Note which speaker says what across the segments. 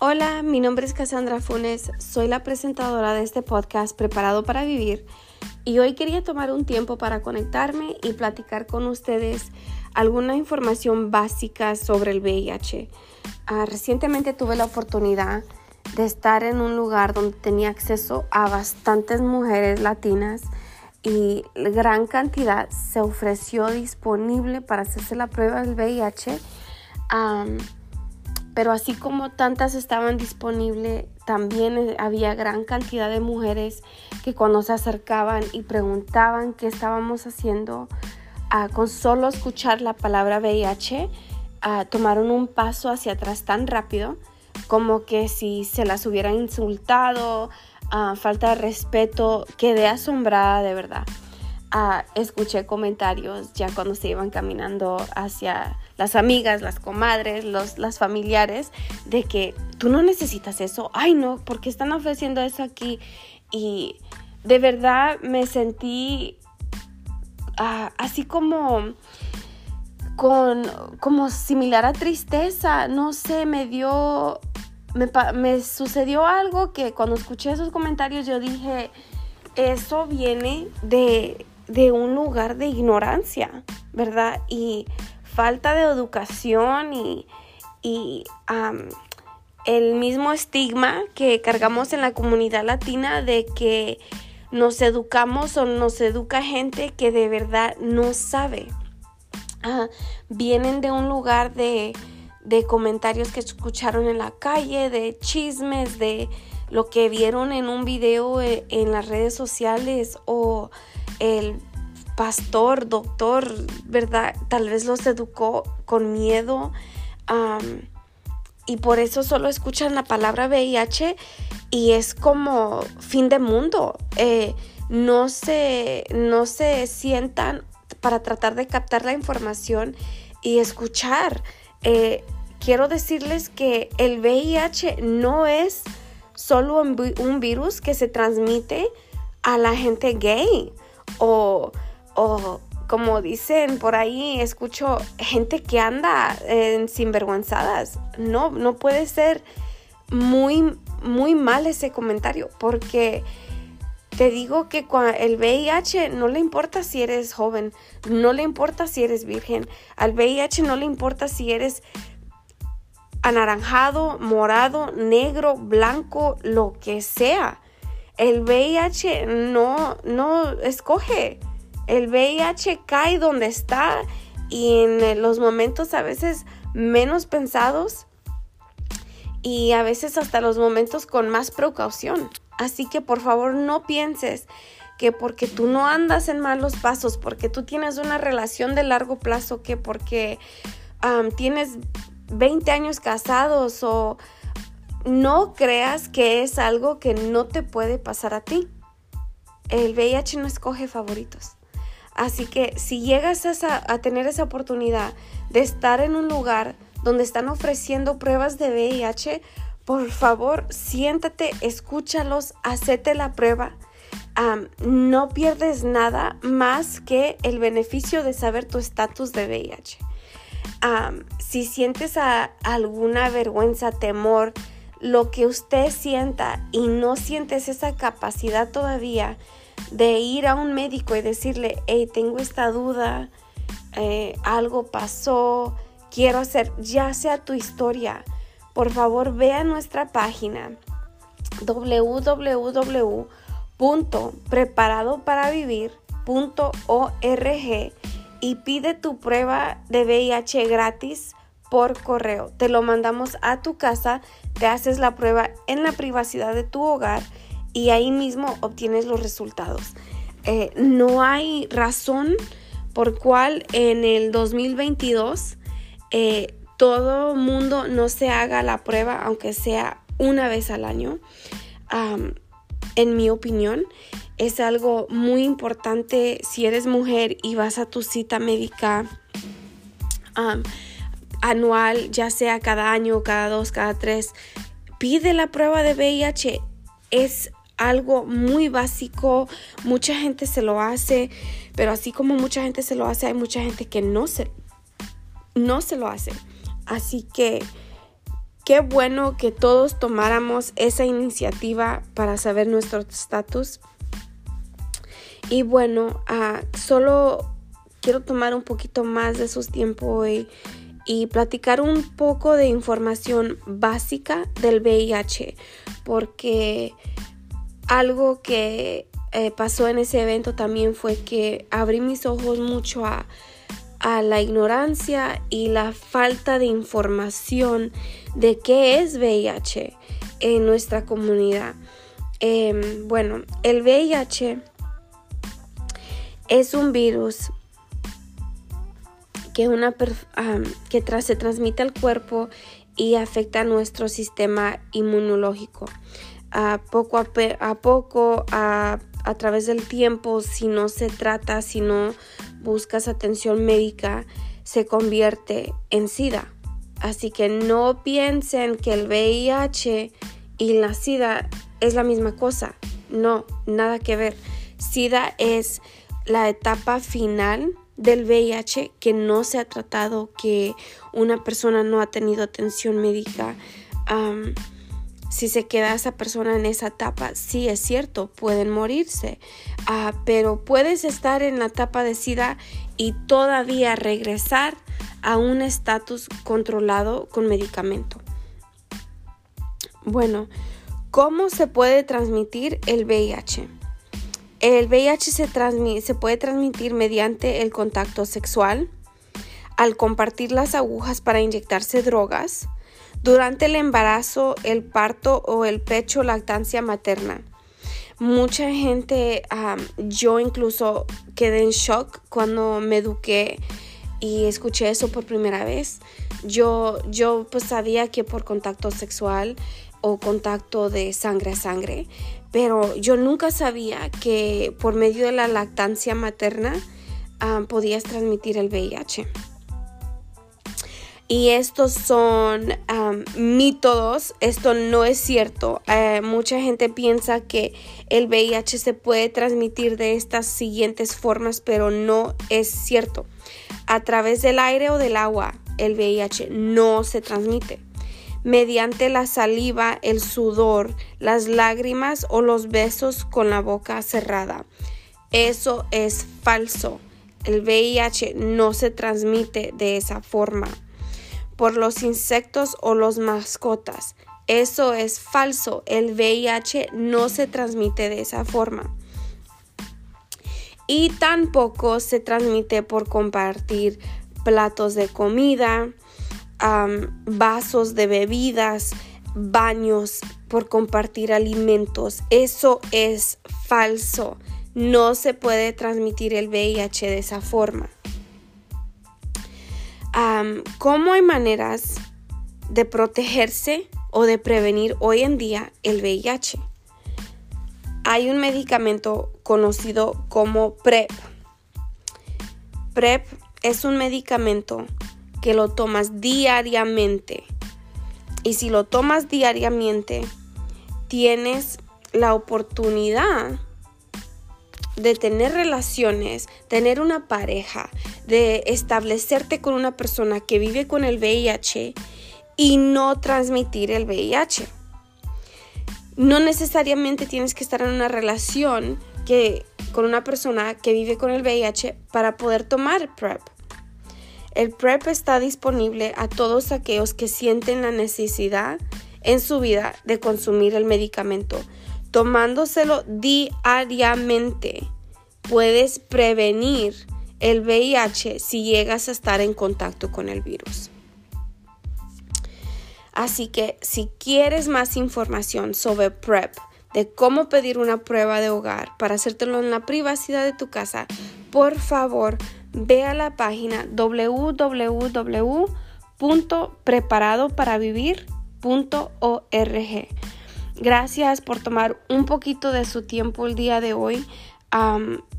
Speaker 1: Hola, mi nombre es Cassandra Funes, soy la presentadora de este podcast Preparado para Vivir y hoy quería tomar un tiempo para conectarme y platicar con ustedes alguna información básica sobre el VIH. Ah, recientemente tuve la oportunidad de estar en un lugar donde tenía acceso a bastantes mujeres latinas y gran cantidad se ofreció disponible para hacerse la prueba del VIH pero así como tantas estaban disponibles, también eh, había gran cantidad de mujeres que cuando se acercaban y preguntaban qué estábamos haciendo, ah, con solo escuchar la palabra VIH, ah, tomaron un paso hacia atrás tan rápido como que si se las hubiera insultado, ah, falta de respeto, quedé asombrada de verdad. Escuché comentarios ya cuando se iban caminando hacia las amigas, las comadres, los, las familiares, de que tú no necesitas eso, ay no, porque están ofreciendo eso aquí. Y de verdad me sentí ah, así como con como similar a tristeza, no sé, me dio, me, me sucedió algo que cuando escuché esos comentarios yo dije, eso viene de, de un lugar de ignorancia, ¿verdad? Y falta de educación y, el mismo estigma que cargamos en la comunidad latina de que nos educamos o nos educa gente que de verdad no sabe. Vienen de un lugar de, de comentarios que escucharon en la calle, de chismes, de lo que vieron en un video eh, en las redes sociales o el pastor, doctor, ¿verdad? Tal vez los educó con miedo y por eso solo escuchan la palabra VIH y es como fin de mundo. Eh, no, se, no se sientan para tratar de captar la información y escuchar. Eh, quiero decirles que el VIH no es solo un virus que se transmite a la gente gay o o como dicen por ahí, escucho gente que anda en sinvergüenzadas. No, no puede ser muy, muy mal ese comentario porque te digo que el VIH no le importa si eres joven, no le importa si eres virgen, al VIH no le importa si eres anaranjado, morado, negro, blanco, lo que sea. El VIH no, no escoge. El VIH cae donde está y en los momentos a veces menos pensados y a veces hasta los momentos con más precaución. Así que por favor no pienses que porque tú no andas en malos pasos, porque tú tienes una relación de largo plazo, que porque tienes 20 años casados o no creas que es algo que no te puede pasar a ti. El VIH no escoge favoritos. Así que si llegas a, tener esa oportunidad de estar en un lugar donde están ofreciendo pruebas de VIH, por favor, siéntate, escúchalos, hacete la prueba. no pierdes nada más que el beneficio de saber tu estatus de VIH. si sientes alguna vergüenza, temor, lo que usted sienta y no sientes esa capacidad todavía de ir a un médico y decirle, hey, tengo esta duda, eh, algo pasó, quiero hacer, ya sea tu historia, por favor ve a nuestra página www.preparadoparavivir.org y pide tu prueba de VIH gratis por correo. Te lo mandamos a tu casa, te haces la prueba en la privacidad de tu hogar y ahí mismo obtienes los resultados. Eh, no hay razón por cual en el 2022 eh, todo mundo no se haga la prueba, aunque sea una vez al año. en mi opinión, es algo muy importante si eres mujer y vas a tu cita médica anual, ya sea cada año, cada dos, cada tres. Pide la prueba de VIH. Es algo muy básico, mucha gente se lo hace, pero así como mucha gente se lo hace, hay mucha gente que no se, no se lo hace. Así que qué bueno que todos tomáramos esa iniciativa para saber nuestro estatus. Y bueno, uh, solo quiero tomar un poquito más de su tiempo hoy y platicar un poco de información básica del VIH, porque algo que eh, pasó en ese evento también fue que abrí mis ojos mucho a, la ignorancia y la falta de información de qué es VIH en nuestra comunidad. Em, bueno, el VIH es un virus que, una, que se transmite al cuerpo y afecta nuestro sistema inmunológico. A poco a, poco, a través del tiempo, si no se trata, si no buscas atención médica, se convierte en SIDA. Así que no piensen que el VIH y la SIDA es la misma cosa. No, nada que ver. SIDA es la etapa final del VIH que no se ha tratado, que una persona no ha tenido atención médica. si se queda esa persona en esa etapa, sí es cierto, pueden morirse, ah, pero puedes estar en la etapa de SIDA y todavía regresar a un estatus controlado con medicamento. Bueno, ¿cómo se puede transmitir el VIH? El VIH se, puede transmitir mediante el contacto sexual, al compartir las agujas para inyectarse drogas, durante el embarazo, el parto o el pecho lactancia materna. Mucha gente, yo incluso quedé en shock cuando me eduqué y escuché eso por primera vez. Yo, yo pues sabía que por contacto sexual o contacto de sangre a sangre, pero yo nunca sabía que por medio de la lactancia materna ah, podías transmitir el VIH. Y estos son métodos, esto no es cierto. Eh, mucha gente piensa que el VIH se puede transmitir de estas siguientes formas, pero no es cierto. A través del aire o del agua, el VIH no se transmite mediante la saliva, el sudor, las lágrimas o los besos con la boca cerrada. Eso es falso. El VIH no se transmite de esa forma por los insectos o los mascotas. Eso es falso. El VIH no se transmite de esa forma. Y tampoco se transmite por compartir platos de comida, vasos de bebidas, baños, por compartir alimentos. Eso es falso. No se puede transmitir el VIH de esa forma. ¿Cómo hay maneras de protegerse o de prevenir hoy en día el VIH? Hay un medicamento conocido como PrEP. PrEP es un medicamento que lo tomas diariamente. Y si lo tomas diariamente, tienes la oportunidad de tener relaciones, tener una pareja, de establecerte con una persona que vive con el VIH y no transmitir el VIH. No necesariamente tienes que estar en una relación con una persona que vive con el VIH para poder tomar PrEP. El PrEP está disponible a todos aquellos que sienten la necesidad en su vida de consumir el medicamento. Tomándoselo diariamente, puedes prevenir el VIH si llegas a estar en contacto con el virus. Así que si quieres más información sobre PrEP, de cómo pedir una prueba de hogar para hacértelo en la privacidad de tu casa, por favor, ve a la página www.preparadoparavivir.org. Gracias por tomar un poquito de su tiempo el día de hoy.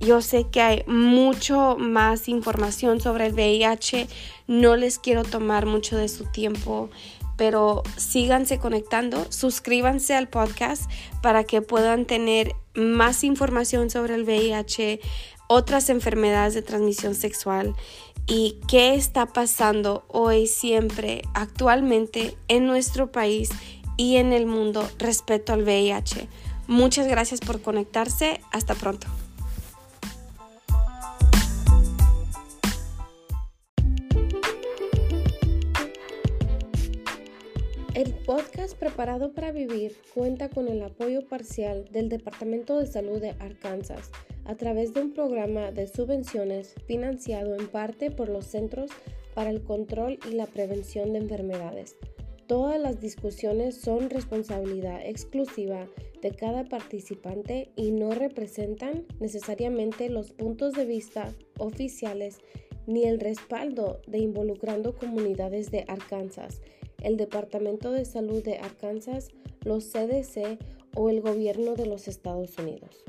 Speaker 1: yo sé que hay mucho más información sobre el VIH. No les quiero tomar mucho de su tiempo, pero síganse conectando. Suscríbanse al podcast para que puedan tener más información sobre el VIH, otras enfermedades de transmisión sexual y qué está pasando hoy, siempre, actualmente en nuestro país y en el mundo respecto al VIH. Muchas gracias por conectarse. Hasta pronto. El podcast Preparado para Vivir cuenta con el apoyo parcial del Departamento de Salud de Arkansas a través de un programa de subvenciones financiado en parte por los Centros para el Control y la Prevención de Enfermedades. Todas las discusiones son responsabilidad exclusiva de cada participante y no representan necesariamente los puntos de vista oficiales ni el respaldo de involucrando comunidades de Arkansas, el Departamento de Salud de Arkansas, los CDC o el gobierno de los Estados Unidos.